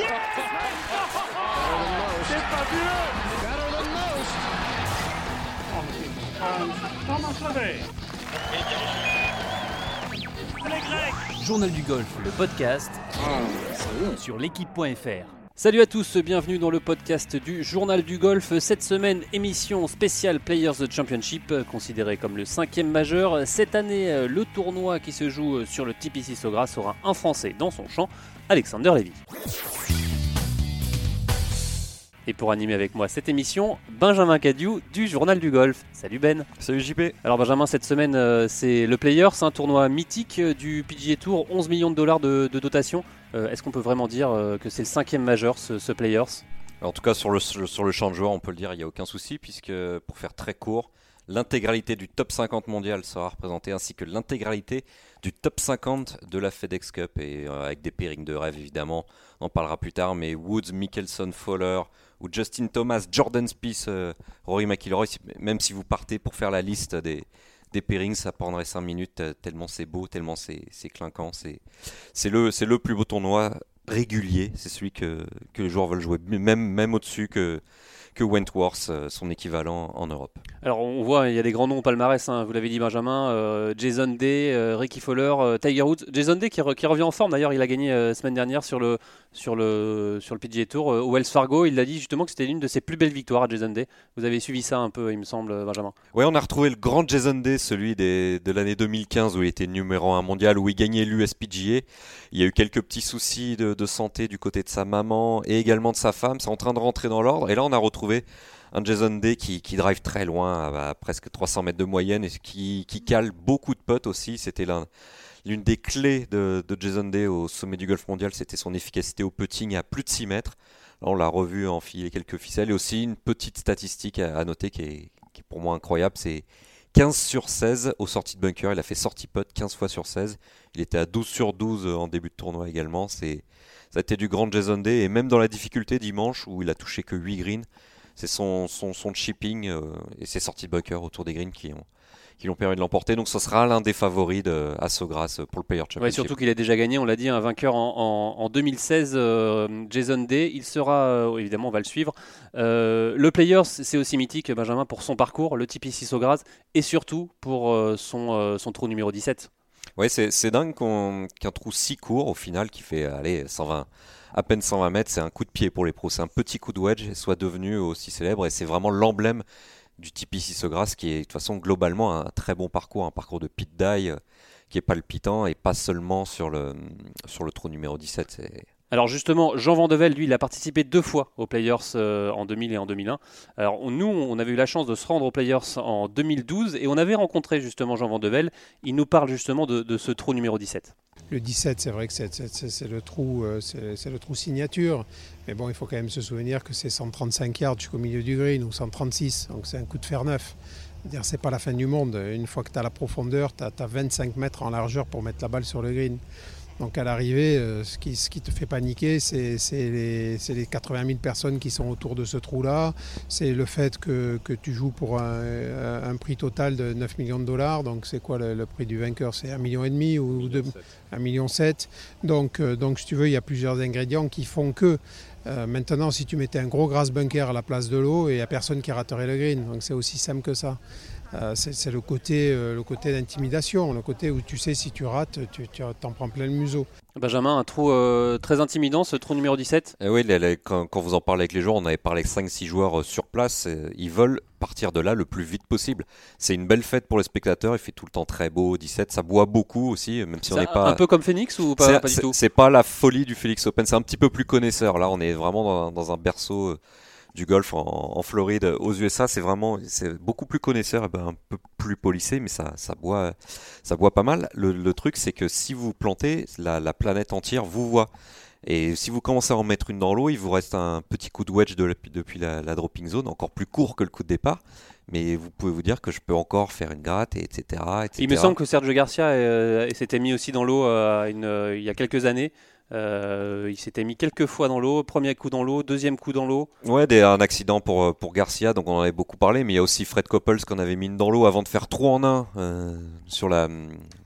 C'est fabuleux Journal du golf, le podcast sur l'équipe.fr. Salut à tous, bienvenue dans le podcast du Journal du Golf. Cette semaine, émission spéciale Players Championship, considéré comme le cinquième majeur. Cette année, le tournoi qui se joue sur le TPC Sogras sera un Français dans son champ, Alexander Levy. Et pour animer avec moi cette émission, Benjamin Cadieu du Journal du Golf. Salut Ben. Salut JP. Alors Benjamin, cette semaine, euh, c'est le Players, un tournoi mythique euh, du PGA Tour, 11 millions de dollars de, dotation. Euh, est-ce qu'on peut vraiment dire que c'est le cinquième majeur, ce, Players? En tout cas, sur le, sur le champ de joueurs, on peut le dire, il n'y a aucun souci, puisque pour faire très court, l'intégralité du top 50 mondial sera représentée, ainsi que l'intégralité du top 50 de la FedEx Cup, et avec des pairings de rêve évidemment, on en parlera plus tard, mais Woods, Mickelson, Fowler, ou Justin Thomas, Jordan Spieth, euh, Rory McIlroy, même si vous partez pour faire la liste des, des pairings, ça prendrait 5 minutes, euh, tellement c'est beau, tellement c'est clinquant. C'est le, plus beau tournoi régulier, c'est celui que, les joueurs veulent jouer, même au-dessus que, que Wentworth, euh, son équivalent en Europe. Alors on voit, il y a des grands noms au palmarès, hein, vous l'avez dit Benjamin, euh, Jason Day, euh, Ricky Fowler, Tiger Woods. Jason Day qui, revient en forme d'ailleurs, il a gagné la semaine dernière sur le, sur le, sur le PGA Tour au Wells Fargo. Il a dit justement que c'était l'une de ses plus belles victoires à Jason Day. Vous avez suivi ça un peu, il me semble, Benjamin. Oui, on a retrouvé le grand Jason Day, celui des, de l'année 2015 où il était numéro 1 mondial, où il gagnait l'USPGA. Il y a eu quelques petits soucis de, de santé du côté de sa maman et également de sa femme. C'est en train de rentrer dans l'ordre. Et là, on a retrouvé un Jason Day qui, drive très loin, à, presque 300 mètres de moyenne, et qui, cale beaucoup de putts aussi. C'était l'une des clés de, Jason Day au sommet du golf mondial, c'était son efficacité au putting à plus de 6 mètres. On l'a revu enfiler quelques ficelles. Et aussi une petite statistique à, noter qui est, pour moi incroyable, c'est 15 sur 16 aux sorties de bunker. Il a fait sortie putt 15 fois sur 16. Il était à 12 sur 12 en début de tournoi également. C'est ça a été du grand Jason Day. Et même dans la difficulté dimanche, où il a touché que 8 greens, c'est son, son, son, chipping euh, et ses sorties de bunker autour des greens qui ont qui l'ont permis de l'emporter. Donc ce sera l'un des favoris de, à Sogras pour le Player Championship. Ouais, surtout qu'il a déjà gagné, on l'a dit, un vainqueur en, en, 2016, euh, Jason Day. Il sera, euh, évidemment, on va le suivre. le Players, c'est aussi mythique, Benjamin, pour son parcours, le TPC Sogras, et surtout pour son, son trou numéro 17. Oui, c'est dingue qu'un trou si court, au final, qui fait allez, 120, à peine 120 mètres, c'est un coup de pied pour les pros. C'est un petit coup de wedge, soit devenu aussi célèbre. Et c'est vraiment l'emblème du TPC Sogras, qui est de toute façon globalement un très bon parcours, un parcours de pit die euh, qui est palpitant et pas seulement sur le, sur le trou numéro 17. Alors justement, Jean Vandevel, lui, il a participé deux fois aux Players euh, en 2000 et en 2001. Alors nous, on avait eu la chance de se rendre aux Players en 2012 et on avait rencontré justement Jean Vandevel. Il nous parle justement de, ce trou numéro 17. Le 17, c'est vrai que c'est le trou, euh, c'est le trou signature. Mais bon, il faut quand même se souvenir que c'est 135 yards jusqu'au milieu du green ou 136, donc c'est un coup de fer neuf. C'est pas la fin du monde. Une fois que tu as la profondeur, tu as 25 mètres en largeur pour mettre la balle sur le green. Donc à l'arrivée, euh, ce, qui, te fait paniquer, c'est les, 80 000 personnes qui sont autour de ce trou-là. C'est le fait que, tu joues pour un, prix total de 9 millions de dollars. Donc c'est quoi le, prix du vainqueur? C'est 1,5 million et demi ou 1,7 million. Donc, euh, donc si tu veux, il y a plusieurs ingrédients qui font que euh, maintenant, si tu mettais un gros grass bunker à la place de l'eau, il n'y a personne qui raterait le green. Donc c'est aussi simple que ça. Euh, c'est le côté, euh, le côté d'intimidation, le côté où tu sais si tu rates, tu t'en prends plein le museau. Benjamin, un trou euh, très intimidant, ce trou numéro 17 eh Oui, quand, vous en parlez avec les joueurs, on avait parlé avec 5-6 joueurs sur place, ils veulent partir de là le plus vite possible. C'est une belle fête pour les spectateurs, il fait tout le temps très beau, 17, ça boit beaucoup aussi, même si on n'est pas... Un peu comme Phoenix ou pas, du tout? C'est pas la folie du Phoenix Open, c'est un petit peu plus connaisseur, là on est vraiment dans un berceau du golf en, Floride aux USA, c'est vraiment c'est beaucoup plus connaisseur, et ben un peu plus polissé, mais ça, ça, boit, ça boit pas mal. Le, truc, c'est que si vous plantez, la, planète entière vous voit. Et si vous commencez à en mettre une dans l'eau, il vous reste un petit coup de wedge depuis la, dropping zone, encore plus court que le coup de départ. Mais vous pouvez vous dire que je peux encore faire une gratte, etc. Il me semble que Sergio Garcia euh, s'était mis aussi dans l'eau euh, il y a quelques années. Euh, il s'était mis quelques fois dans l'eau, premier coup dans l'eau, deuxième coup dans l'eau. Ouais, des, un accident pour, euh, pour Garcia, donc on en avait beaucoup parlé, mais il y a aussi Fred Couples qu'on avait mis dans l'eau avant de faire trop en un euh, sur la,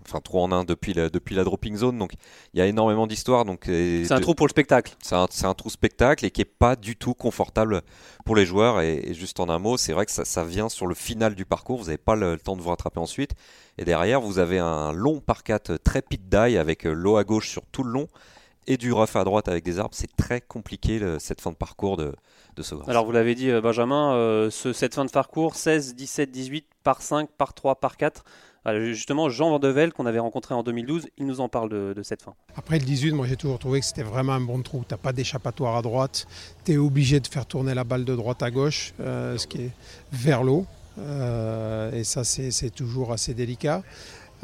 enfin trop en un depuis la, depuis la dropping zone, donc il y a énormément d'histoires. Donc c'est un trou pour le spectacle. C'est un, un, trou spectacle et qui est pas du tout confortable pour les joueurs. Et, juste en un mot, c'est vrai que ça, ça, vient sur le final du parcours, vous n'avez pas le, le, temps de vous rattraper ensuite. Et derrière, vous avez un long par 4 très pit die avec l'eau à gauche sur tout le long et du rough à droite avec des arbres, c'est très compliqué le, cette fin de parcours de, de Sogras. Alors vous l'avez dit Benjamin, euh, ce, cette fin de parcours, 16, 17, 18, par 5, par 3, par 4. Alors justement, Jean Vandevel, qu'on avait rencontré en 2012, il nous en parle de, de cette fin. Après le 18, moi j'ai toujours trouvé que c'était vraiment un bon trou. Tu n'as pas d'échappatoire à droite, tu es obligé de faire tourner la balle de droite à gauche, euh, ce qui est vers l'eau. Euh, et ça, c'est toujours assez délicat.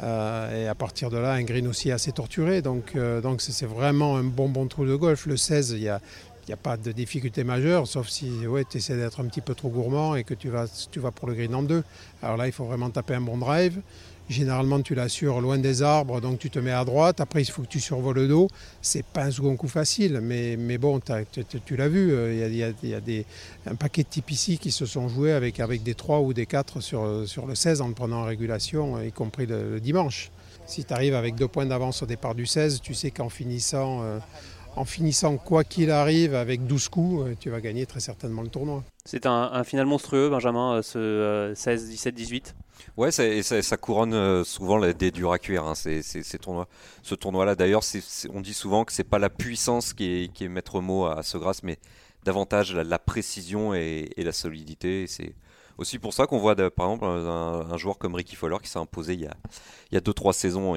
Euh, et à partir de là, un green aussi assez torturé. Donc, euh, donc c'est vraiment un bon bon trou de golf. Le 16, il y a, n'y a pas de difficulté majeure, sauf si ouais, tu essaies d'être un petit peu trop gourmand et que tu vas, tu vas pour le green en deux. Alors là, il faut vraiment taper un bon drive. Généralement, tu l'assures loin des arbres, donc tu te mets à droite. Après, il faut que tu survoles le dos. C'est pas un second coup facile, mais, mais bon, tu, l'as vu, il y a, il y a, des, un paquet de types ici qui se sont joués avec, des 3 ou des 4 sur, le 16 en le prenant en régulation, y compris le, le dimanche. Si tu arrives avec deux points d'avance au départ du 16, tu sais qu'en finissant, euh, en finissant quoi qu'il arrive avec 12 coups, euh, tu vas gagner très certainement le tournoi. C'est un, un, final monstrueux, Benjamin, euh, ce euh, 16, 17, 18 Ouais, ça, et ça, ça couronne euh, souvent les, des durs à cuire. Hein, ces, ces, ces tournois. Ce tournoi-là, d'ailleurs, on dit souvent que c'est pas la puissance qui est, qui est maître mot à, à Segras, mais davantage la, la précision et, et, la solidité. C'est aussi pour ça qu'on voit, par exemple, un, joueur comme Ricky Fowler qui s'est imposé il y a, il y a deux trois saisons,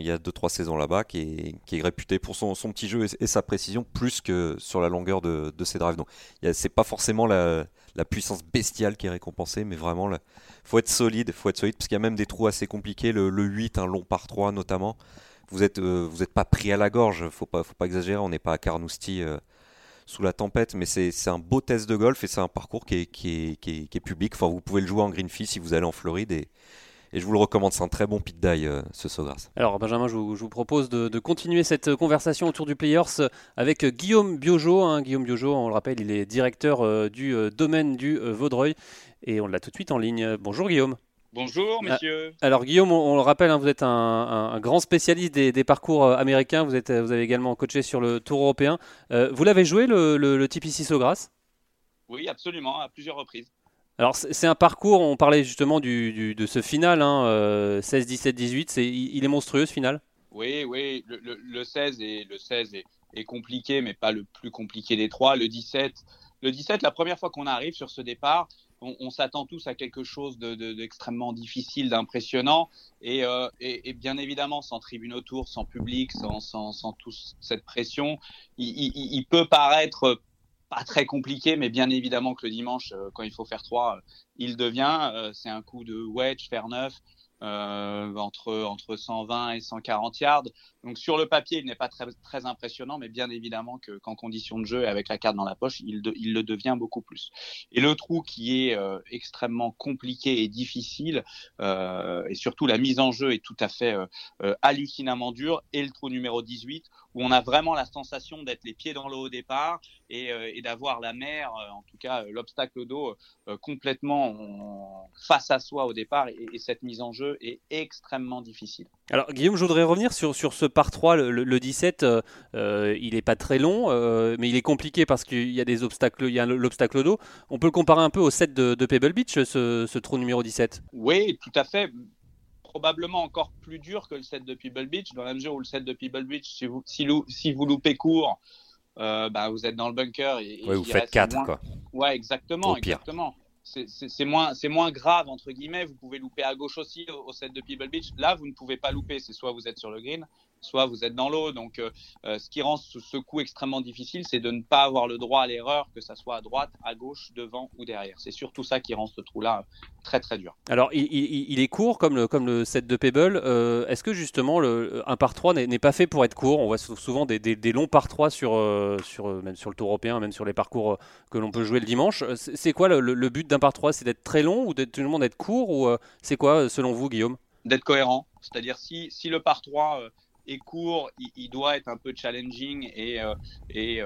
saisons là-bas, qui est, réputé pour son, petit jeu et, sa précision plus que sur la longueur de, ses drives. Donc, c'est pas forcément la, puissance bestiale qui est récompensée, mais vraiment, il faut être solide, faut être solide, parce qu'il y a même des trous assez compliqués. Le, le 8, un long par 3 notamment, euh, vous êtes pas pris à la gorge, faut pas, faut pas exagérer. On n'est pas à Carnoustie. Euh, sous la tempête, mais c'est un beau test de golf et c'est un parcours qui est, qui, est, qui, est, public. Enfin, vous pouvez le jouer en green fee si vous allez en Floride et, et je vous le recommande. C'est un très bon pit die, euh, ce Sogras. Alors, Benjamin, je vous, je vous propose de, de, continuer cette conversation autour du Players avec Guillaume Biojo. Hein. Guillaume Biojo, on le rappelle, il est directeur euh, du euh, domaine du Vaudreuil et on l'a tout de suite en ligne. Bonjour Guillaume. Bonjour messieurs. Alors Guillaume, on, on le rappelle, hein, vous êtes un, un, un, grand spécialiste des, des, parcours américains. Vous, êtes, vous avez également coaché sur le Tour européen. Euh, vous l'avez joué le, le, le TPC Oui, absolument, à plusieurs reprises. Alors c'est un parcours, on parlait justement du, du, de ce final, hein, euh, 16, 17, 18, c'est, il est monstrueux ce final? Oui, oui, le, le, le 16, est, le 16 est, est, compliqué, mais pas le plus compliqué des trois. Le 17, le 17 la première fois qu'on arrive sur ce départ, on, s'attend tous à quelque chose d'extrêmement de, de, difficile, d'impressionnant, et, euh, et, bien évidemment, sans tribune autour, sans public, sans, toute cette pression, il, il, peut paraître pas très compliqué, mais bien évidemment que le dimanche, euh, quand il faut faire 3, il devient. Euh, c'est un coup de wedge, faire 9. Euh, entre, entre 120 et 140 yards. Donc sur le papier, il n'est pas très, très impressionnant, mais bien évidemment qu'en qu condition de jeu et avec la carte dans la poche, il, il le devient beaucoup plus. Et le trou qui est euh, extrêmement compliqué et difficile, euh, et surtout la mise en jeu est tout à fait euh, hallucinamment dure, et le trou numéro 18, où on a vraiment la sensation d'être les pieds dans l'eau au départ et, et d'avoir la mer, en tout cas l'obstacle d'eau, complètement face à soi au départ, et, et cette mise en jeu est extrêmement difficile. Alors Guillaume, je voudrais revenir sur, sur ce par 3, le, le 17, euh, il n'est pas très long, euh, mais il est compliqué parce qu'il y a des obstacles, il y a l'obstacle d'eau. On peut le comparer un peu au set de, de Pebble Beach, ce, ce, trou numéro 17 Oui, tout à fait. Probablement encore plus dur que le set de Pebble Beach, dans la mesure où le set de Pebble Beach, si vous, si, si vous loupez court, euh, bah, vous êtes dans le bunker. Et, ouais, vous faites 4, moins... quoi. Ouais, exactement, exactement c'est moins, moins grave, entre guillemets. Vous pouvez louper à gauche aussi au, au, set de Pebble Beach. Là, vous ne pouvez pas louper. C'est soit vous êtes sur le green, soit vous êtes dans l'eau. Donc, euh, ce qui rend ce, ce coup extrêmement difficile, c'est de ne pas avoir le droit à l'erreur, que ça soit à droite, à gauche, devant ou derrière. C'est surtout ça qui rend ce trou-là très très dur. Alors, il, il, il, est court comme le, comme le set de Pebble. Euh, Est-ce que justement le, un par 3 n'est pas fait pour être court? On voit souvent des, des, des longs par 3 sur, euh, sur, même sur le tour européen, même sur les parcours que l'on peut jouer le dimanche. C'est quoi le, le but d'un par 3 C'est d'être très long ou d'être tout le monde être court? Ou euh, c'est quoi selon vous Guillaume? D'être cohérent, c'est-à-dire si, si le par 3 est court, il, doit être un peu challenging et, et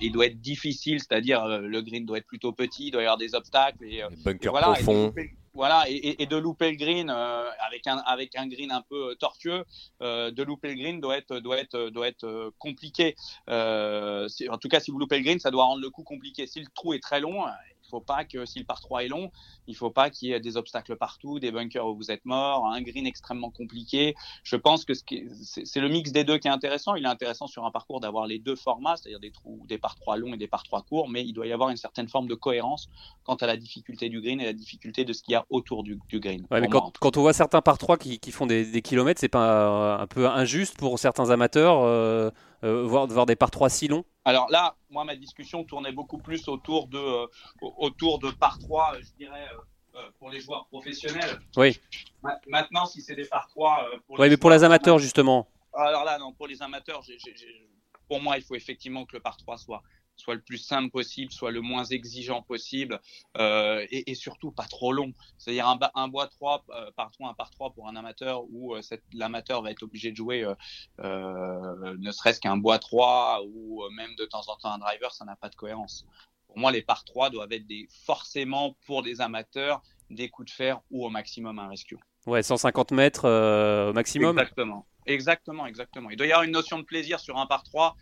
il doit être difficile, c'est-à-dire le green doit être plutôt petit, il doit y avoir des obstacles. Et, bunker profond voilà, et, de louper le green euh, avec, un, avec un green un peu euh, tortueux, euh, de louper le green doit être, doit être, doit être compliqué. en tout cas, si vous loupez le green, ça doit rendre le coup compliqué. Si le trou est très long, il faut pas que, si le par 3 est long, il faut pas qu'il y ait des obstacles partout, des bunkers où vous êtes mort, un green extrêmement compliqué. Je pense que c'est le mix des deux qui est intéressant. Il est intéressant sur un parcours d'avoir les deux formats, c'est-à-dire des trous, des par 3 longs et des par 3 courts, mais il doit y avoir une certaine forme de cohérence quant à la difficulté du green et la difficulté de ce qu'il y a autour du, green. mais quand, on voit certains par 3 qui, font des, kilomètres, c'est pas un, peu injuste pour certains amateurs euh, euh, voir, voir des par 3 si longs alors là, moi, ma discussion tournait beaucoup plus autour de, euh, autour de par 3, je dirais, euh, euh, pour les joueurs professionnels. Oui. maintenant, si c'est des par 3. pour oui, mais pour les amateurs, justement. Alors là, non, pour les amateurs, pour moi, il faut effectivement que le par 3 soit, soit le plus simple possible, soit le moins exigeant possible, euh, et, surtout pas trop long. C'est-à-dire un, un, bois 3 euh, par 3, un par 3 pour un amateur, où euh, l'amateur va être obligé de jouer ne serait-ce qu'un bois 3, ou même de temps en temps un driver, ça n'a pas de cohérence. Pour moi, les par 3 doivent être des, forcément pour des amateurs des coups de fer ou au maximum un rescue. Ouais, 150 mètres au maximum. Exactement. Exactement, exactement. Il doit y avoir une notion de plaisir sur un par 3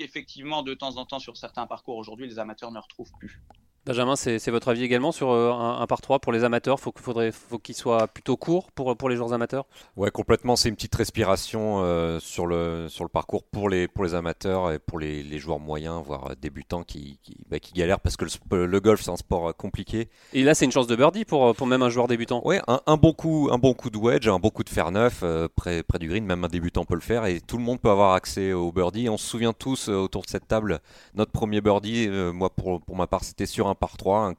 effectivement, de temps en temps, sur certains parcours aujourd'hui, les amateurs ne retrouvent plus. Benjamin, c'est votre avis également sur euh, un, par 3 pour les amateurs? Faut faudrait, faut qu'il soit plutôt court pour, pour les joueurs amateurs? Ouais, complètement. C'est une petite respiration euh, sur, le, sur le parcours pour les, pour les amateurs et pour les, les joueurs moyens, voire débutants qui, qui, bah, qui galèrent parce que le, golf, c'est un sport euh, compliqué. Et là, c'est une chance de birdie pour, pour même un joueur débutant Ouais, un, un, bon coup, un bon coup de wedge, un bon coup de fer neuf près, près du green. Même un débutant peut le faire et tout le monde peut avoir accès au birdie. On se souvient tous autour de cette table, notre premier birdie, moi pour, pour ma part, c'était sur un par 3, un,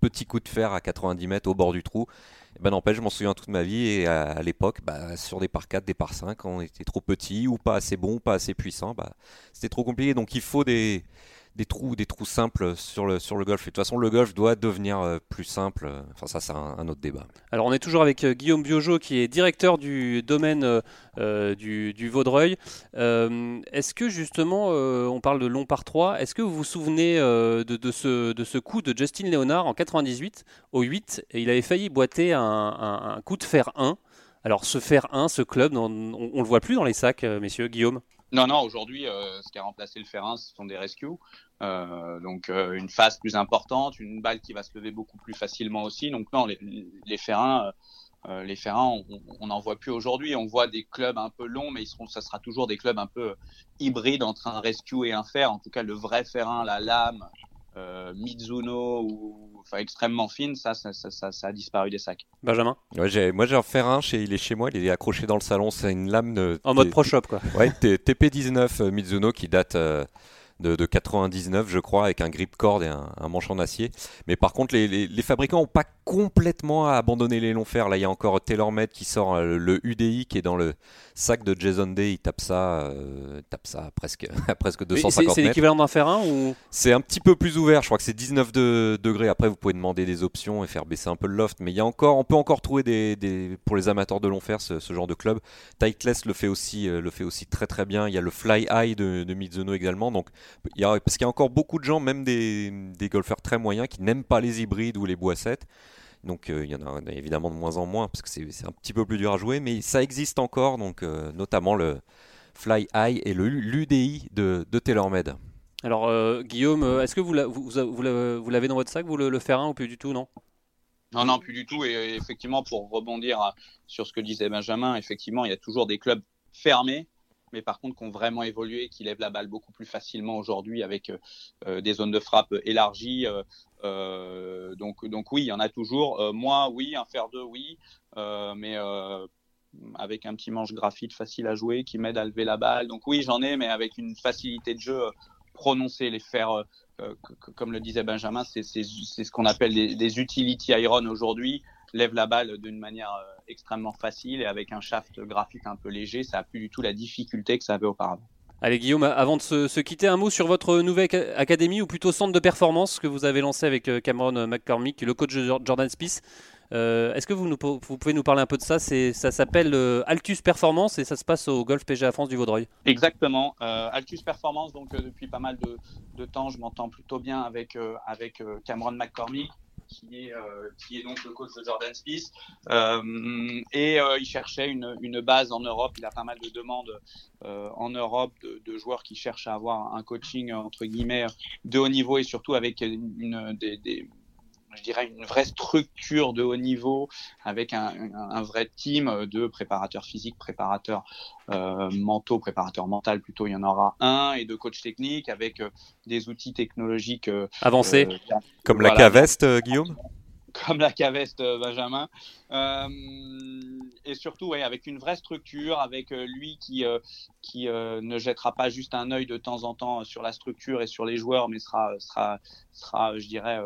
petit coup de fer à 90 mètres au bord du trou. ben n'empêche, je m'en souviens toute ma vie et à, l'époque, bah, sur des par 4, des par 5, quand on était trop petit ou pas assez bon, pas assez puissant, bah, c'était trop compliqué. Donc il faut des, des trous, des trous simples sur le, sur le golf. Et de toute façon, le golf doit devenir euh, plus simple. Enfin, ça, c'est un, autre débat. Alors, on est toujours avec euh, Guillaume Biojo, qui est directeur du domaine euh, du, du, Vaudreuil. est-ce que justement, on parle de long par 3, est-ce que vous vous souvenez de, de, ce, de ce coup de Justin Leonard en 98 au 8 et Il avait failli boiter un, un, coup de fer 1. Alors, ce fer 1, ce club, on, on, le voit plus dans les sacs, messieurs, Guillaume? Non, non, aujourd'hui, euh, ce qui a remplacé le fer 1, ce sont des rescues. Euh, donc, euh, une phase plus importante, une balle qui va se lever beaucoup plus facilement aussi. Donc, non, les, les fer 1, les fer 1 on n'en voit plus aujourd'hui. On voit des clubs un peu longs, mais ils seront, ça sera toujours des clubs un peu hybrides entre un rescue et un fer. En tout cas, le vrai fer 1, la lame, Mizuno ou enfin, extrêmement fine, ça ça, ça, ça, a disparu des sacs. Benjamin ouais, Moi j'ai un fer 1, chez, il est chez moi, il est accroché dans le salon, c'est une lame de... En mode Pro Shop quoi. Ouais, TP19 euh, Mizuno qui date... Euh, de, de, 99, je crois, avec un grip cord et un, un manche en acier. Mais par contre, les, les, les fabricants n'ont pas complètement abandonné les longs fers. Là, il y a encore TaylorMade qui sort euh, le UDI qui est dans le sac de Jason Day. Il tape ça, euh, tape ça à presque, à presque 250 mètres. C'est l'équivalent d'un fer 1 ou? C'est un petit peu plus ouvert. Je crois que c'est 19 degrés. Après, vous pouvez demander des options et faire baisser un peu le loft. Mais il y a encore, on peut encore trouver des, des pour les amateurs de long fer ce, ce, genre de club. Titleist le fait aussi, euh, le fait aussi très très bien. Il y a le Fly High de, de Mizuno également. Donc, il y a, parce qu'il y a encore beaucoup de gens, même des, des golfeurs très moyens, qui n'aiment pas les hybrides ou les boissettes. Donc euh, il y en a évidemment de moins en moins parce que c'est un petit peu plus dur à jouer, mais ça existe encore, donc euh, notamment le Fly High et le l'UDI de, de TaylorMade. Alors euh, Guillaume, est-ce que vous l'avez dans votre sac, vous le, le fer 1 ou plus du tout, non? Non, non, plus du tout. Et effectivement, pour rebondir sur ce que disait Benjamin, effectivement, il y a toujours des clubs fermés mais par contre qui ont vraiment évolué, qui lèvent la balle beaucoup plus facilement aujourd'hui avec euh, des zones de frappe élargies. Euh, euh, donc, donc oui, il y en a toujours. moi, oui, un fer 2, oui, mais avec un petit manche graphite facile à jouer qui m'aide à lever la balle. Donc oui, j'en ai, mais avec une facilité de jeu prononcée. Les fers, comme le disait Benjamin, c'est ce qu'on appelle des, utility iron aujourd'hui lève la balle d'une manière extrêmement facile et avec un shaft graphique un peu léger, ça a plus du tout la difficulté que ça avait auparavant. Allez Guillaume, avant de se, quitter, un mot sur votre nouvelle académie ou plutôt centre de performance que vous avez lancé avec euh, Cameron McCormick, le coach de Jordan Spieth. Euh, est-ce que vous, vous, pouvez nous parler un peu de ça? Ça s'appelle euh, Altus Performance et ça se passe au Golf PGA France du Vaudreuil. Exactement. Altus Performance, donc depuis pas mal de, temps, je m'entends plutôt bien avec, avec Cameron McCormick qui est, euh, qui est donc le coach de Jordan Smith. Euh, et euh, il cherchait une, une, base en Europe. Il a pas mal de demandes en Europe de, de, joueurs qui cherchent à avoir un coaching entre guillemets de haut niveau et surtout avec une, des, des je dirais, une vraie structure de haut niveau avec un, un, vrai team de préparateurs physiques, préparateurs euh, mentaux, préparateurs mentaux plutôt, il y en aura un, et de coach technique avec euh, des outils technologiques euh, avancés. Comme la Caveste, Guillaume? Comme la Caveste Benjamin. Euh, et surtout, ouais, avec une vraie structure, avec lui qui, qui ne jettera pas juste un œil de temps en temps sur la structure et sur les joueurs, mais sera, sera, sera je dirais,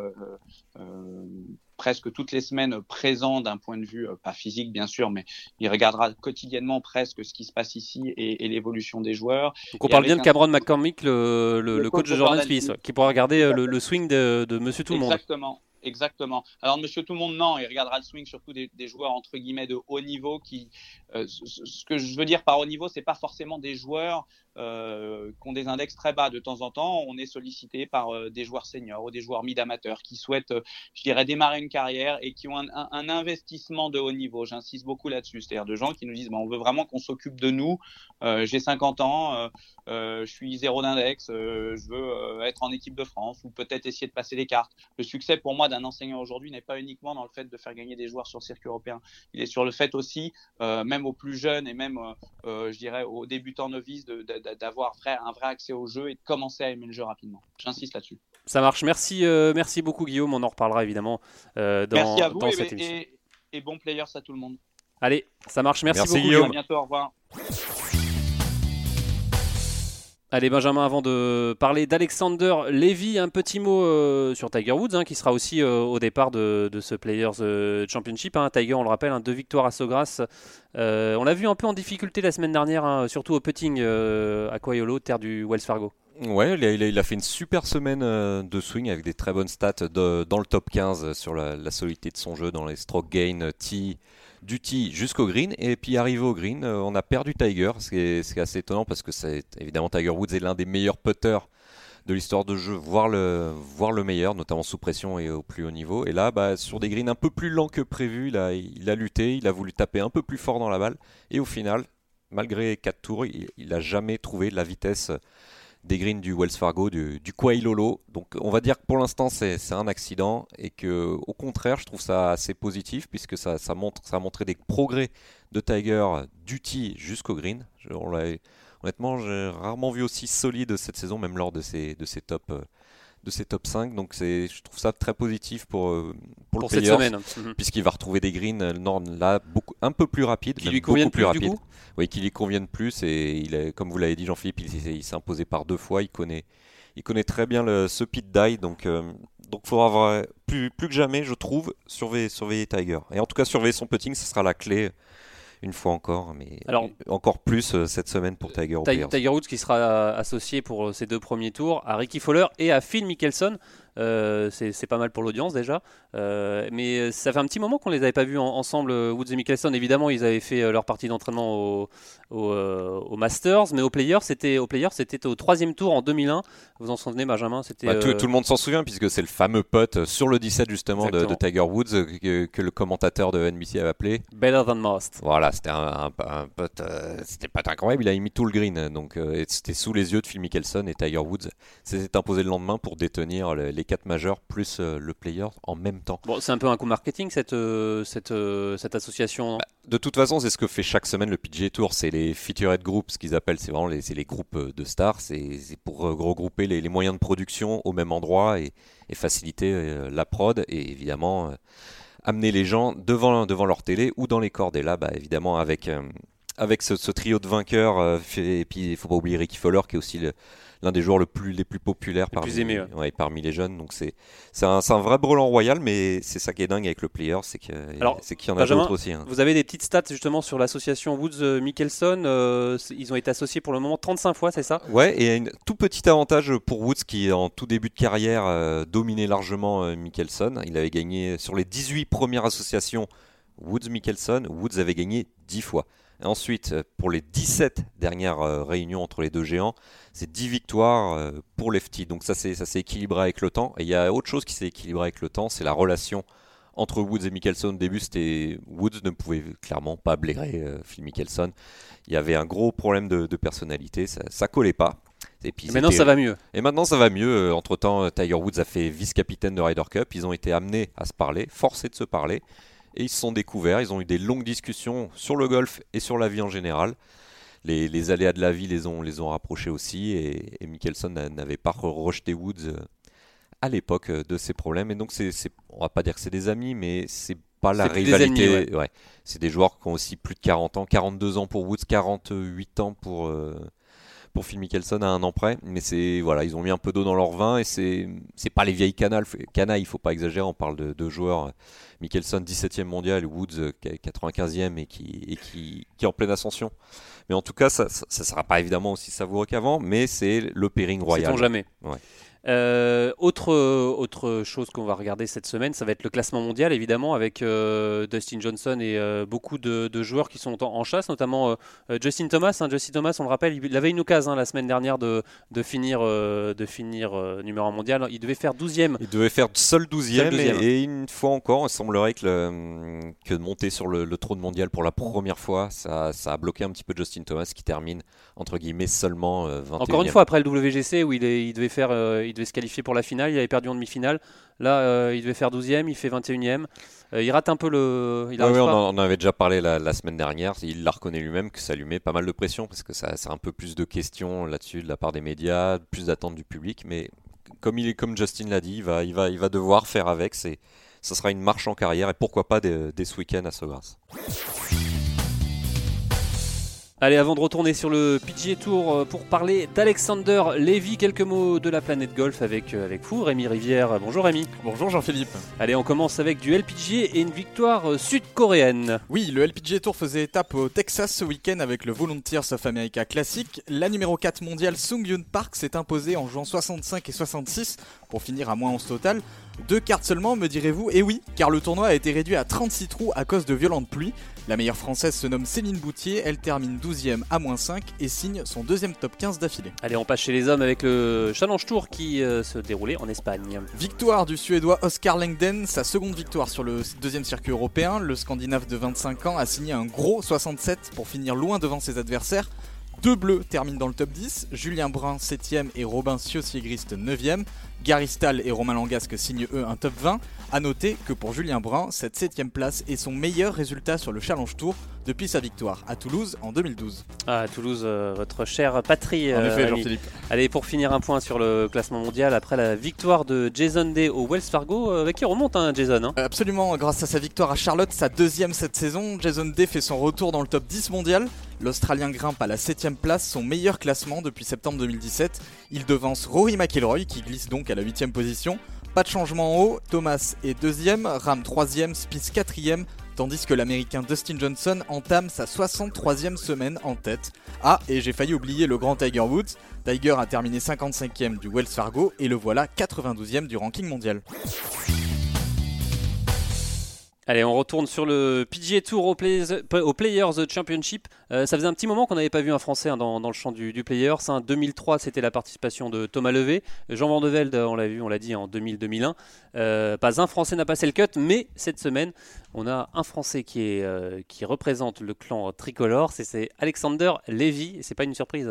presque toutes les semaines présent d'un point de vue, euh, pas physique bien sûr, mais il regardera quotidiennement presque ce qui se passe ici et, l'évolution des joueurs. Donc on parle bien de Cameron McCormick, le, le, coach, de Jordan Smith, qui pourra regarder euh, le, swing de, de Monsieur Tout le Monde. Exactement. Exactement. Alors, Monsieur Tout le Monde, non, il regardera le swing surtout des, joueurs entre guillemets de haut niveau. Euh, ce, que je veux dire par haut niveau, c'est pas forcément des joueurs euh, qui ont des index très bas. De temps en temps, on est sollicité par euh, des joueurs seniors ou des joueurs mid-amateurs qui souhaitent, je dirais, démarrer une carrière et qui ont un, investissement de haut niveau. J'insiste beaucoup là-dessus. C'est-à-dire de gens qui nous disent, on veut vraiment qu'on s'occupe de nous. J'ai 50 ans, je suis zéro d'index, je veux être en équipe de France ou peut-être essayer de passer les cartes. Le succès pour moi d'un enseignant aujourd'hui n'est pas uniquement dans le fait de faire gagner des joueurs sur le circuit européen. Il est sur le fait aussi, euh, même aux plus jeunes et même, euh, euh, je dirais, aux débutants novices, d'avoir un vrai accès au jeu et de commencer à aimer le jeu rapidement. J'insiste là-dessus. Ça marche. Merci, merci beaucoup, Guillaume. On en reparlera évidemment dans, merci à vous dans et, cette émission. Et, et bon players à tout le monde. Allez, ça marche. Merci, merci beaucoup, Guillaume. À bientôt. Au revoir. Allez Benjamin, avant de parler d'Alexander Levy, un petit mot euh, sur Tiger Woods, hein, qui sera aussi euh, au départ de, ce Players euh, Championship. Hein. Tiger, on le rappelle, hein, deux victoires à Sogras. on l'a vu un peu en difficulté la semaine dernière, surtout au putting à Quayolo, terre du Wells Fargo. Ouais, il a, fait une super semaine de swing avec des très bonnes stats dans le top 15 sur la, solidité de son jeu, dans les stroke gain, tee, du tee jusqu'au green. Et puis arrivé au green, euh, on a perdu Tiger, ce qui est, assez étonnant parce que c'est évidemment Tiger Woods est l'un des meilleurs putters de l'histoire de jeu, voire le, voire le meilleur, notamment sous pression et au plus haut niveau. Et là, bah, sur des greens un peu plus lents que prévu, il a, il a lutté, il a voulu taper un peu plus fort dans la balle. Et au final, malgré 4 tours, il n'a jamais trouvé la vitesse des greens du Wells Fargo, du, du Lolo. Donc on va dire que pour l'instant c'est un accident et que au contraire je trouve ça assez positif puisque ça, a montré des progrès de Tiger du tee jusqu'au green. honnêtement j'ai rarement vu aussi solide cette saison même lors de ces, de ces top euh, de ces top 5. Donc je trouve ça très positif pour, euh, pour, le cette semaine. Mhm. Puisqu'il va retrouver des greens euh, là beaucoup, un peu plus rapides. Qui lui conviennent plus, rapide. Oui, qui lui conviennent plus. Et il est, comme vous l'avez dit, Jean-Philippe, il, s'est imposé par deux fois. Il connaît, il connaît très bien le, ce pit die. Donc euh, donc il faudra avoir, plus, plus que jamais, je trouve, surveiller, surveiller Tiger. Et en tout cas, surveiller son putting, ce sera la clé une fois encore, mais Alors, encore plus euh, cette semaine pour Tiger Woods. Tiger Woods qui sera associé pour ses deux premiers tours à Ricky Fowler et à Phil Mickelson. Euh, c'est pas mal pour l'audience déjà. Euh, mais ça fait un petit moment qu'on les avait pas vus ensemble, Woods et Mickelson. Évidemment, ils avaient fait leur partie d'entraînement au, au, Masters, mais au Players, c'était au Players, c'était au troisième tour en 2001. Vous en souvenez, Benjamin? C'était bah, tout, le monde s'en souvient puisque c'est le fameux pote sur le 17 justement de, Tiger Woods que, que, le commentateur de NBC avait appelé Better Than Most. Voilà, c'était un, pote, euh, c'était pas incroyable, il a mis tout le green, donc euh, c'était sous les yeux de Phil Mickelson et Tiger Woods. S'est imposé le lendemain pour détenir les quatre majeurs plus euh, le player en même temps. Bon, c'est un peu un coup marketing cette, cette, cette association. Bah, de toute façon, c'est ce que fait chaque semaine le PGA Tour, c'est les featured groups, ce qu'ils appellent, c'est vraiment les, les groupes de stars, c'est pour regrouper les, les, moyens de production au même endroit et, et faciliter la prod et évidemment amener les gens devant, devant leur télé ou dans les cordes. Et là, bah, évidemment, avec, euh, avec ce, trio de vainqueurs, euh, et puis il faut pas oublier Ricky Fowler qui est aussi l'un des joueurs le plus, les plus populaires parmi, parmi les jeunes. Donc c'est un, un, vrai brelan royal, mais c'est ça qui est dingue avec le player, c'est qu'il y en a d'autres aussi. Hein. Vous avez des petites stats justement sur l'association Woods-Mickelson. Euh, ils ont été associés pour le moment 35 fois, c'est ça? Ouais, et un tout petit avantage pour Woods qui en tout début de carrière euh, dominait largement Mickelson. Il avait gagné sur les 18 premières associations Woods-Mickelson, Woods avait gagné 10 fois. Ensuite, euh, pour les 17 dernières euh, réunions entre les deux géants, c'est 10 victoires euh, pour Lefty. Donc ça s'est équilibré avec le temps. Et il y a autre chose qui s'est équilibré avec le temps, c'est la relation entre Woods et Mickelson. Au début, c'était Woods ne pouvait clairement pas blairer Phil Mickelson. Il y avait un gros problème de, personnalité, ça, ça collait pas. Et puis maintenant, ça va mieux. Et maintenant, ça va mieux. Entre temps, Tiger Woods a fait vice-capitaine de Ryder Cup. Ils ont été amenés à se parler, forcés de se parler et ils se sont découverts. Ils ont eu des longues discussions sur le golf et sur la vie en général. Les, aléas de la vie les ont, les ont rapprochés aussi et, et Mickelson n'avait pas rejeté Woods euh, à l'époque euh, de ses problèmes. Et donc, c'est, on va pas dire que c'est des amis, mais c'est pas la rivalité. ouais. C'est des joueurs qui ont aussi plus de 40 ans, 42 ans pour Woods, 48 ans pour, euh, pour Phil Mickelson à un an près. Mais c'est voilà, ils ont mis un peu d'eau dans leur vin et c'est c'est pas les vieilles canailles. Canailles, il faut pas exagérer. On parle de, de joueurs. Mickelson 17e mondial, Woods 95e et qui et qui, qui est en pleine ascension. Mais en tout cas, ça, ça, sera pas évidemment aussi savoureux qu'avant, mais c'est le pairing royal. Jamais. Ouais. Euh, autre, autre chose qu'on va regarder cette semaine, ça va être le classement mondial, évidemment, avec euh, Dustin Johnson et euh, beaucoup de, joueurs qui sont en, chasse, notamment Justin Thomas. Hein. Justin Thomas, on le rappelle, il, avait une occasion hein, la semaine dernière de, de finir, de finir numéro 1 mondial. Il devait faire 12e. Il devait faire seul 12e, Et, une fois encore, il semblerait que, que de monter sur le, trône mondial pour la première fois, ça, ça, a bloqué un petit peu Justin Thomas qui termine, entre guillemets, seulement 21 Encore une fois, après le WGC où il, est, il devait faire il devait se qualifier pour la finale, il avait perdu en demi-finale. Là, euh, il devait faire 12e, il fait 21e. Euh, il rate un peu le. Il oui, on, en, avait déjà parlé la, semaine dernière. Il l'a reconnu lui-même que ça lui met pas mal de pression parce que ça, c'est un peu plus de questions là-dessus de la part des médias, plus d'attentes du public. Mais comme, il est, comme Justin l'a dit, il va, il, va, il va devoir faire avec. C'est, ça sera une marche en carrière et pourquoi pas dès, ce week-end à Sogras. Allez, avant de retourner sur le PGA Tour euh, pour parler d'Alexander Levy, quelques mots de la planète golf avec, euh, avec vous, Rémi Rivière. Bonjour Rémi. Bonjour Jean-Philippe. Allez, on commence avec du LPGA et une victoire euh, sud-coréenne. Oui, le LPGA Tour faisait étape au Texas ce week-end avec le Volunteers of America Classic. La numéro 4 mondiale Sung Yun Park s'est imposée en jouant 65 et 66 pour finir à moins 11 total. Deux cartes seulement, me direz-vous Et oui, car le tournoi a été réduit à 36 trous à cause de violentes pluies. La meilleure française se nomme Céline Boutier, elle termine 12ème à moins 5 et signe son deuxième top 15 d'affilée. Allez, on passe chez les hommes avec le Challenge Tour qui euh, se déroulait en Espagne. Victoire du Suédois Oscar Lengden, sa seconde victoire sur le deuxième circuit européen. Le Scandinave de 25 ans a signé un gros 67 pour finir loin devant ses adversaires. Deux bleus terminent dans le top 10, Julien Brun 7ème et Robin Siosigrist 9ème. Gary Stahl et Romain Langasque signent eux un top 20. A noter que pour Julien Brun, cette 7ème place est son meilleur résultat sur le Challenge Tour depuis sa victoire à Toulouse en 2012. Ah, à Toulouse, euh, votre chère patrie. En effet, euh, Jean-Philippe. Allez, pour finir un point sur le classement mondial, après la victoire de Jason Day au Wells Fargo, euh, avec qui remonte hein, Jason hein Absolument, grâce à sa victoire à Charlotte, sa deuxième cette saison, Jason Day fait son retour dans le top 10 mondial. L'Australien grimpe à la 7ème place, son meilleur classement depuis septembre 2017. Il devance Rory McIlroy qui glisse donc à la 8ème position. Pas de changement en haut, Thomas est deuxième, Ram troisième, Spice quatrième, tandis que l'américain Dustin Johnson entame sa 63e semaine en tête. Ah, et j'ai failli oublier le grand Tiger Woods. Tiger a terminé 55e du Wells Fargo et le voilà 92e du ranking mondial. Allez, on retourne sur le PGA Tour au, Players Championship. Euh, ça faisait un petit moment qu'on n'avait pas vu un Français hein, dans, le champ du, Players. En 2003, c'était la participation de Thomas Levé. Jean Van de on l'a vu, on l'a dit en 2000-2001. Euh, pas un Français n'a passé le cut, mais cette semaine, on a un Français qui, est, euh, qui représente le clan tricolore. C'est Alexander Lévy. C'est pas une surprise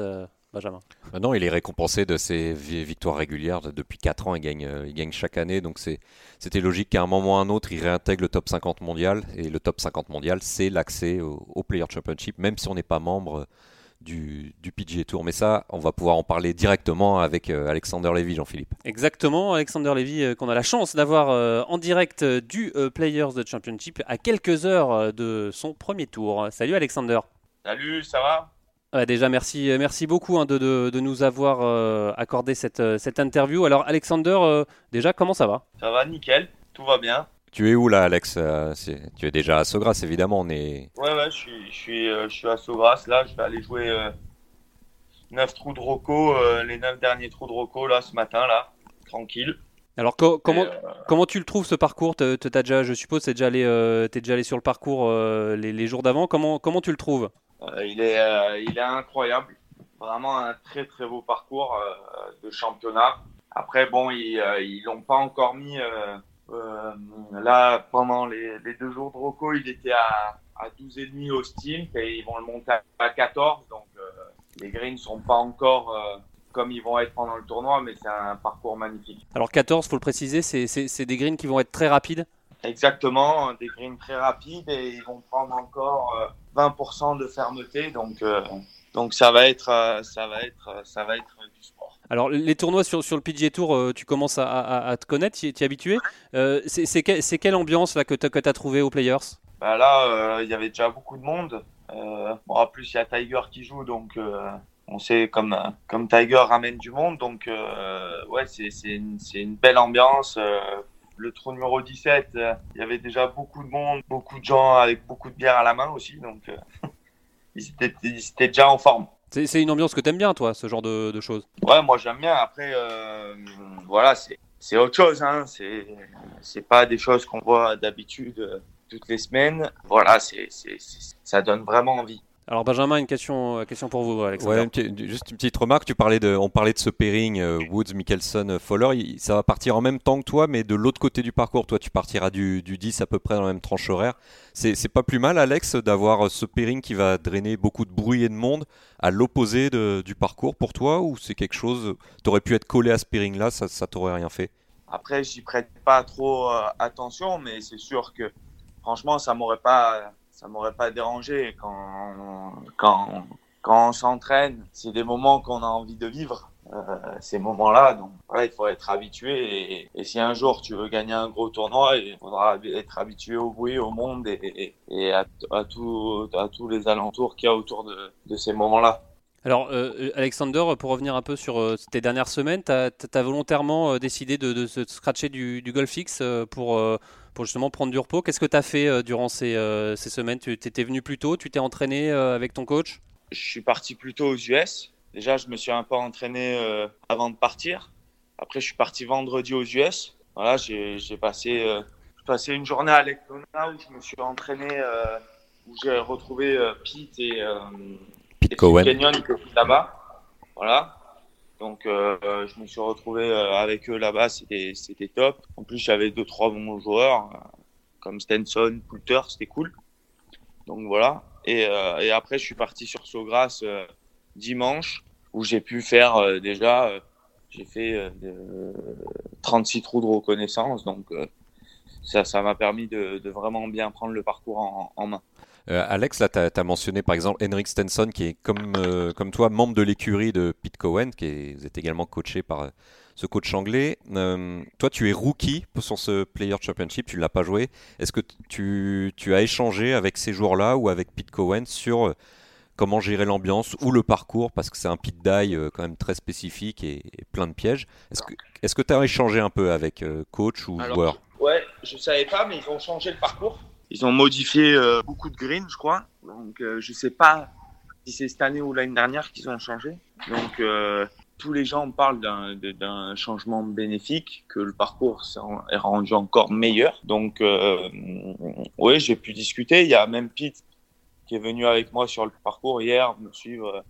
Benjamin Maintenant, il est récompensé de ses victoires régulières. Depuis 4 ans, il gagne, euh, il gagne chaque année. Donc c'était logique qu'à un moment ou à un autre, il réintègre le top 50 mondial. Et le top 50 mondial, c'est l'accès au, Player Championship, même si on n'est pas membre du, du, PGA Tour. Mais ça, on va pouvoir en parler directement avec euh, Alexander Levy, Jean-Philippe. Exactement, Alexander Levy, euh, qu'on a la chance d'avoir en direct du Players Championship à quelques heures de son premier tour. Salut Alexander. Salut, ça va? Ouais, déjà, merci, merci beaucoup hein, de, de- de nous avoir euh, accordé cette, euh, cette interview. Alors, Alexander, euh, déjà, comment ça va? Ça va, nickel, tout va bien. Tu es où là, Alex? C'est- Tu es déjà à Sogras, évidemment. On est. Ouais, ouais, je suis, je suis, euh, je suis à Saugras, là, je vais aller jouer euh, 9 trous de Rocco, euh, les 9 derniers trous de Rocco, là, ce matin, là, tranquille. Alors, co- comment, euh, tu le trouves ce parcours? T'as- t'as déjà, Je suppose, t'es déjà, allé, euh, t'es déjà allé sur le parcours euh, les, les jours d'avant. Comment, comment tu le trouves? Il, est, euh, il est incroyable, vraiment un très très beau parcours euh, de championnat. Après, bon, ils euh, ils l'ont pas encore mis. euh, euh, là, pendant les, deux jours de Rocco, il était à, à 12,5 au Steam et ils vont le monter à 14. Donc, euh, les greens sont pas encore euh, comme ils vont être pendant le tournoi, mais c'est un parcours magnifique. Alors, 14, faut le préciser, c'est des greens qui vont être très rapides. Exactement, des greens très rapides et ils vont prendre encore euh, 20% de fermeté. Donc, euh, donc ça va être, euh, ça va être, euh, ça va être du sport. Alors, les tournois sur, sur le PGA Tour, euh, tu commences à, à- à te connaître, t'y es habitué. Euh, c'est, c'est que- c'est quelle ambiance là, que tu as trouvé aux Players? Bah là, euh, il y avait déjà beaucoup de monde. Euh, bon, en plus, il y a Tiger qui joue, donc euh, on sait comme, euh, comme Tiger ramène du monde. Donc, euh, ouais, c'est une, c'est une belle ambiance. Le trou numéro 17, euh, il y avait déjà beaucoup de monde, beaucoup de gens avec beaucoup de bière à la main aussi. Donc, euh, ils, étaient, ils étaient déjà en forme. C'est, une ambiance que t'aimes bien, toi, ce genre de, de choses? Ouais, moi j'aime bien. Après, euh, voilà, c'est autre chose. Hein. C'est pas des choses qu'on voit d'habitude toutes les semaines. Voilà, c'est c'est c'est- ça donne vraiment envie. Alors, Benjamin, une question, euh, question pour vous, Alexander. Ouais, une petite- juste une petite remarque. Tu parlais de, on parlait de ce pairing euh, Woods, Mickelson, euh, Fowler. Il- ça va partir en même temps que toi, mais de l'autre côté du parcours. Toi, tu partiras du, du 10 à peu près dans la même tranche horaire. C'est c'est pas plus mal, Alex, d'avoir ce pairing qui va drainer beaucoup de bruit et de monde à l'opposé du parcours pour toi, ou c'est quelque chose. T'aurais pu être collé à ce pairing-là, ça, ça t'aurait rien fait? Après, j'y prête pas trop euh, attention, mais c'est sûr que franchement, ça m'aurait pas ça m'aurait pas dérangé quand quand quand on s'entraîne. C'est des moments qu'on a envie de vivre. euh, ces moments-là, donc voilà, il faut être habitué et, si un jour tu veux gagner un gros tournoi, il faudra être habitué au bruit, au monde et, à, tous les alentours qu'il y a autour de, ces moments-là. Alors, euh, Alexander, pour revenir un peu sur euh, tes dernières semaines, tu as, volontairement décidé de, se scratcher du, du golf fixe euh, pour, pour justement prendre du repos. Qu'est-ce que tu as fait euh, durant ces, euh, ces semaines? Tu étais venu plus tôt? Tu t'es entraîné euh, avec ton coach? Je suis parti plutôt aux US. Déjà, je me suis un peu entraîné euh, avant de partir. Après, je suis parti vendredi aux US. Voilà, j'ai passé, euh, passé une journée à Lectona où je me suis entraîné, euh, où j'ai retrouvé euh, Pete et, euh, Pete et Cohen. Phil Kenyon qui étaient là-bas. Voilà. Donc, euh, je me suis retrouvé euh, avec eux là-bas. C'était c'était top. En plus, j'avais deux, trois bons joueurs, euh, comme Stenson, Poulter. C'était cool. Donc, voilà. Et, après, je suis parti sur Sogras euh, dimanche, où j'ai pu faire déjà, j'ai fait euh, de- 36 trous de reconnaissance. Donc, ça ça m'a permis de, vraiment bien prendre le parcours en main. Euh, Alex, là, tu as, mentionné par exemple Henrik Stenson, qui est comme, euh, comme toi, membre de l'écurie de Pete Cohen, qui est, vous êtes également coaché par euh, ce coach anglais. Toi, tu es rookie sur ce Player Championship, tu ne l'as pas joué. Est-ce que tu, tu as échangé avec ces joueurs-là ou avec Pete Cohen sur comment gérer l'ambiance ou le parcours, parce que c'est un pit die quand même très spécifique et, et plein de pièges. Est-ce que tu as échangé un peu avec coach ou Alors, joueur? Ouais, je savais pas, mais ils ont changé le parcours. Ils ont modifié euh, beaucoup de greens, je crois. Donc, euh, je sais pas si c'est cette année ou l'année dernière qu'ils ont changé. Donc, euh, tous les gens parlent d'un changement bénéfique, que le parcours est rendu encore meilleur. Donc, oui, j'ai pu discuter. Il y a même Pete qui est venu avec moi sur le parcours hier me suivre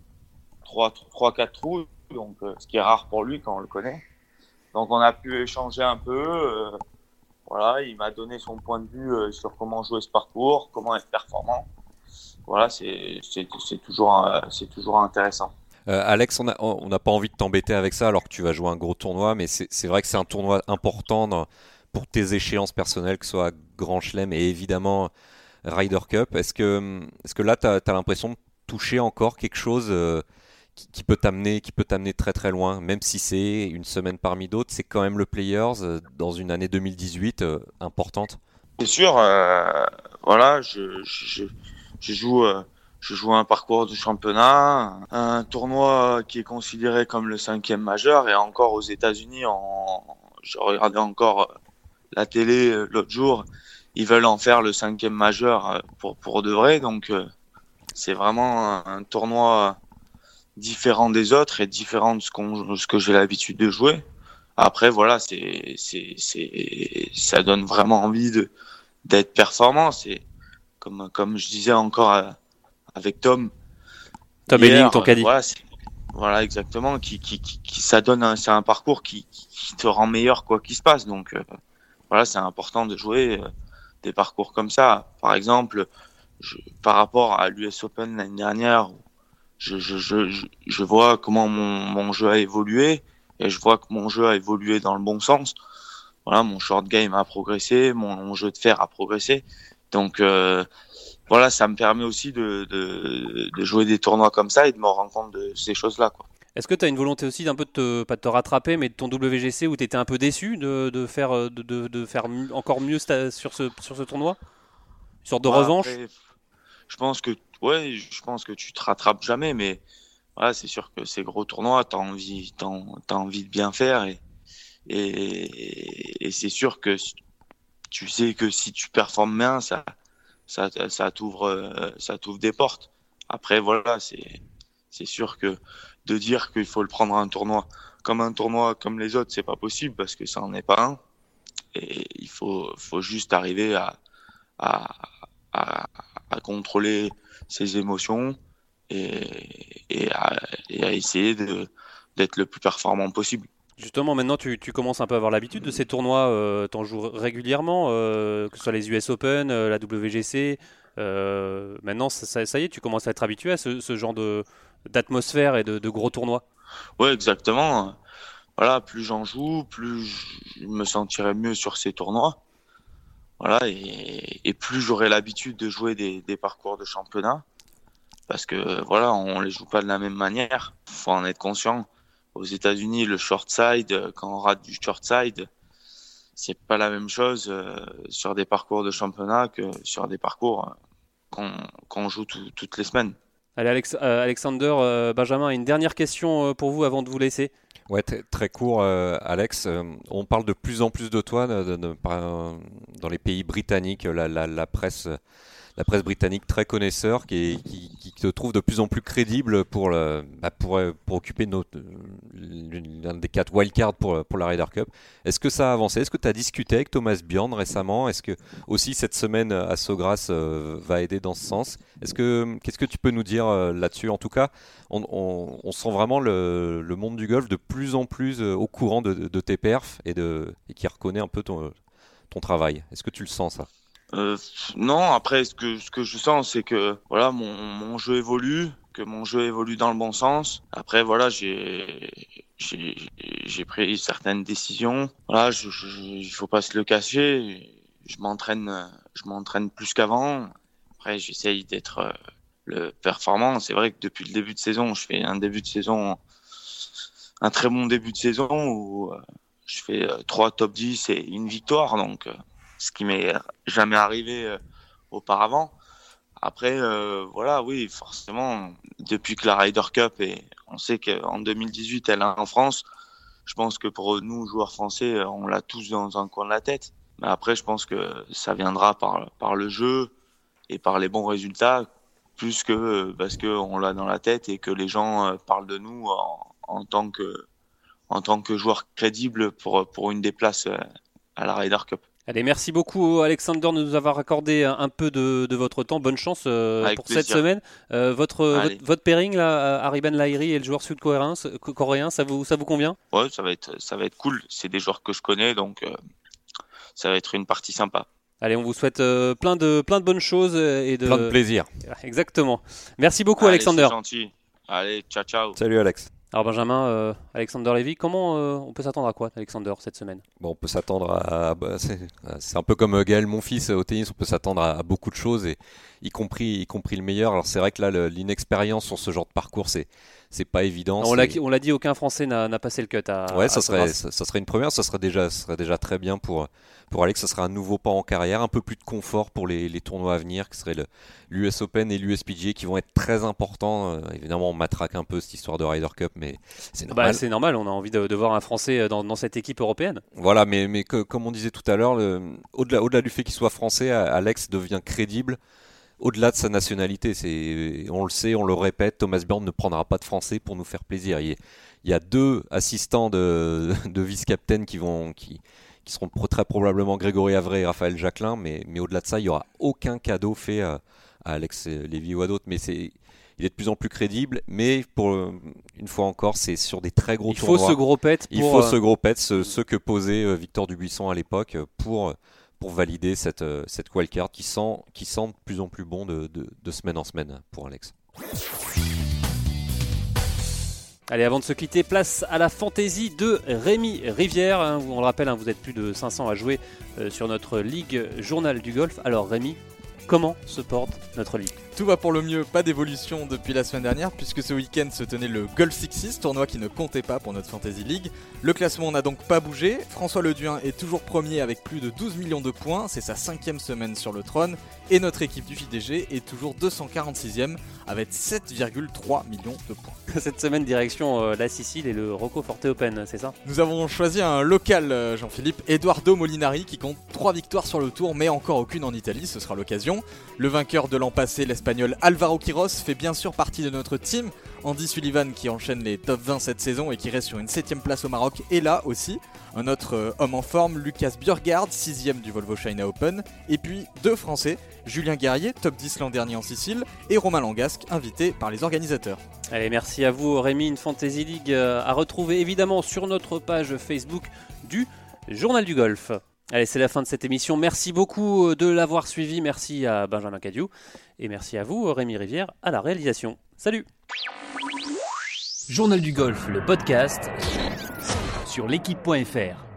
3-4 trous, donc ce qui est rare pour lui quand on le connaît. Donc, on a pu échanger un peu. Voilà, il m'a donné son point de vue euh, sur comment jouer ce parcours, comment être performant. Voilà, c'est toujours, c'est toujours intéressant. Euh, Alex, on n'a on n'a pas envie de t'embêter avec ça alors que tu vas jouer un gros tournoi, mais c'est vrai que c'est un tournoi important pour tes échéances personnelles, que ce soit Grand Chelem et évidemment Ryder Cup. Est-ce que, est que là, tu as, l'impression de toucher encore quelque chose euh, qui, peut t'amener qui peut t'amener très très loin, même si c'est une semaine parmi d'autres, c'est quand même le Players euh, dans une année 2018 euh, importante C'est sûr, euh, voilà, je, joue, je joue un parcours de championnat, un tournoi qui est considéré comme le cinquième majeur et encore aux États-Unis, en... je regardais encore la télé l'autre jour, ils veulent en faire le cinquième majeur pour, pour de vrai. Donc, c'est vraiment un, tournoi différent des autres et différent de ce, qu'on, ce que j'ai l'habitude de jouer. Après, voilà, c'est, c'est, c'est, ça donne vraiment envie de, d'être performant. C'est comme, comme je disais encore avec Tom. Tom Elling, ton caddie. Voilà, voilà, exactement. Qui, qui, qui, qui ça donne, un, c'est un parcours qui, qui, te rend meilleur quoi qu'il se passe. Donc, euh, voilà, c'est important de jouer euh, des parcours comme ça. Par exemple, je, par rapport à l'US Open l'année dernière, je, je, je, je vois comment mon, mon jeu a évolué et je vois que mon jeu a évolué dans le bon sens. Voilà, mon short game a progressé, mon, mon jeu de fer a progressé. Donc euh, voilà, ça me permet aussi de, de, de, jouer des tournois comme ça et de me rendre compte de ces choses-là. Est-ce que tu as une volonté aussi d'un peu de te, pas de te rattraper, mais de ton WGC où tu étais un peu déçu de, de faire, de, faire encore mieux sur ce, sur ce tournoi? Une sorte de Voilà, revanche? après, Je pense que ouais, je pense que tu te rattrapes jamais, mais voilà, c'est sûr que ces gros tournois, t'as envie, t'as, t'as envie de bien faire et et, et c'est sûr que tu sais que si tu performes bien, ça ça, ça t'ouvre ça t'ouvre des portes. Après voilà, c'est c'est sûr que de dire qu'il faut le prendre un tournoi comme un tournoi comme les autres, c'est pas possible parce que ça en est pas un. Et il faut faut juste arriver à à, à, à contrôler ses émotions et, et, à, et à essayer d'être le plus performant possible. Justement, maintenant tu, tu, commences un peu à avoir l'habitude de ces tournois, euh, tu en joues régulièrement, euh, que ce soit les US Open, euh, la WGC. Euh, maintenant, ça, ça, y est, tu commences à être habitué à ce, ce genre d'atmosphère et de, de, gros tournois. Ouais, exactement. Voilà, plus j'en joue, plus je me sentirai mieux sur ces tournois. Et, plus j'aurai l'habitude de jouer des, parcours de championnat. Parce que voilà, on les joue pas de la même manière. Faut en être conscient aux États-Unis, le short side, quand on rate du short side, c'est pas la même chose euh, sur des parcours de championnat que sur des parcours qu'on qu joue tout, toutes les semaines. Allez, Alex, euh, Alexander, euh, Benjamin, une dernière question pour vous avant de vous laisser. Ouais, très court, euh, Alex. on parle de plus en plus de toi de, dans les pays britanniques. La, la, la presse la presse britannique très connaisseur qui, qui, qui, te trouve de plus en plus crédible pour, bah pour, pour, occuper l'un des quatre wildcards pour, la Ryder Cup. Est-ce que ça a avancé? Est-ce que tu as discuté avec Thomas Bjorn récemment? Est-ce que aussi cette semaine à Sogras euh, va aider dans ce sens? Est-ce que Qu'est-ce que tu peux nous dire euh, là-dessus? En tout cas, on, sent vraiment le, monde du golf de plus en plus euh, au courant de, tes perfs et qui reconnaît un peu ton, ton travail. Est-ce que tu le sens ça? Euh, non, après ce que je sens, c'est que voilà mon, jeu évolue, que mon jeu évolue dans le bon sens. Après voilà, j'ai pris certaines décisions. Voilà, je, il faut pas se le cacher. Je m'entraîne je m'entraîne plus qu'avant. Après, j'essaye d'être le performant. C'est vrai que depuis le début de saison, je fais un début de saison un très bon début de saison où je fais trois top 10 et une victoire donc ce qui m'est jamais arrivé euh, auparavant. Après, euh, voilà, oui, forcément, depuis que la Ryder Cup et on sait qu'en 2018 elle est en France, je pense que pour nous joueurs français, on l'a tous dans un coin de la tête. Mais après, je pense que ça viendra par par le jeu et par les bons résultats, plus que parce que on l'a dans la tête et que les gens euh, parlent de nous en, en tant que en tant que joueur crédible pour pour une des places à la Ryder Cup. Allez, merci beaucoup Alexander de nous avoir accordé un peu de, de votre temps. Bonne chance euh, pour plaisir. cette semaine. Euh, votre, votre, votre pairing là, Ariban Lahiri et le joueur sud-coréen, coréen, ça vous ça vous convient? Ouais, ça va être ça va être cool. C'est des joueurs que je connais, donc euh, ça va être une partie sympa. Allez, on vous souhaite euh, plein de plein de bonnes choses et de plein de plaisir. Exactement. Merci beaucoup Allez, Alexander. gentil. Allez, ciao ciao. Salut Alex. Alors Benjamin, euh, Alexander Lévy, comment euh, on peut s'attendre à quoi, Alexander, cette semaine? On peut s'attendre à, bah, c'est un peu comme Gaël Monfils au tennis, on peut s'attendre à, à, beaucoup de choses et y compris y compris le meilleur. Alors c'est vrai que là l'inexpérience sur ce genre de parcours c'est c'est pas évident. On l'a c'est- on l'a dit, aucun Français n'a passé le cut à. Ouais, à ça serait, ça, ça serait une première, ça serait déjà, ça serait déjà très bien pour, pour Alex. Ça serait un nouveau pas en carrière, un peu plus de confort pour les, les tournois à venir, qui seraient l'US Open et l'USPGA, qui vont être très importants. Euh, évidemment, on matraque un peu cette histoire de Ryder Cup, mais c'est Bah, normal. c'est normal, on a envie de, de voir un Français dans, dans cette équipe européenne. voilà, mais, mais que- comme on disait tout à l'heure, au-delà, au-delà du fait qu'il soit français, Alex devient crédible. Au-delà de sa nationalité, c'est, on le sait, on le répète, Thomas Bjorn ne prendra pas de français pour nous faire plaisir. Il y a, il y a deux assistants de, de vice-captain qui vont, qui, qui seront très probablement Grégory Avray et Raphaël Jacquelin, mais, mais au-delà de ça, il n'y aura aucun cadeau fait à, à Alex Lévy ou à d'autres. Mais c'est, il est de plus en plus crédible, mais pour une fois encore, c'est sur des très gros Il faut ce gros pet Il faut euh, ce gros pet, ce, ce que posait euh, Victor Dubuisson à l'époque pour, pour valider cette, euh, cette qui sent, qui de plus en plus bon de, de, de semaine en semaine pour Alex. Allez, avant de se quitter, place à la fantaisie de Rémi Rivière. hein. on le rappelle, hein, vous êtes plus de 500 à jouer euh, sur notre ligue Journal du Golf. Alors Rémi, comment se porte notre ligue? Tout va pour le mieux, pas d'évolution depuis la semaine dernière, puisque ce week-end se tenait le Golf Sixes, tournoi qui ne comptait pas pour notre Fantasy League. Le classement n'a donc pas bougé. François Leduin est toujours premier avec plus de 12 millions de points, c'est sa cinquième semaine sur le trône. Et notre équipe du JDG est toujours 246ème avec 7,3 millions de points. Cette semaine, direction euh, la Sicile et le Rocco Forte Open, c'est ça? Nous avons choisi un local, euh, Jean-Philippe, Eduardo Molinari, qui compte 3 victoires sur le tour, mais encore aucune en Italie, ce sera l'occasion. Le vainqueur de l'an passé, l'Espagnol Alvaro Quiros, fait bien sûr partie de notre team. Andy Sullivan, qui enchaîne les top 20 cette saison et qui reste sur une 7ème place au Maroc, est là aussi. Un autre euh, homme en forme, Lucas Björgard, 6ème du Volvo China Open. Et puis deux Français, Julien Guerrier, top 10 l'an dernier en Sicile, et Romain Langasque, invité par les organisateurs. Allez, merci à vous Rémi, une Fantasy League euh, à retrouver évidemment sur notre page Facebook du Journal du Golf. Allez, c'est la fin de cette émission. Merci beaucoup euh, de l'avoir suivi. Merci à Benjamin Cadieu. Et merci à vous, Rémi Rivière, à la réalisation. Salut Journal du Golf, le podcast sur l'équipe.fr.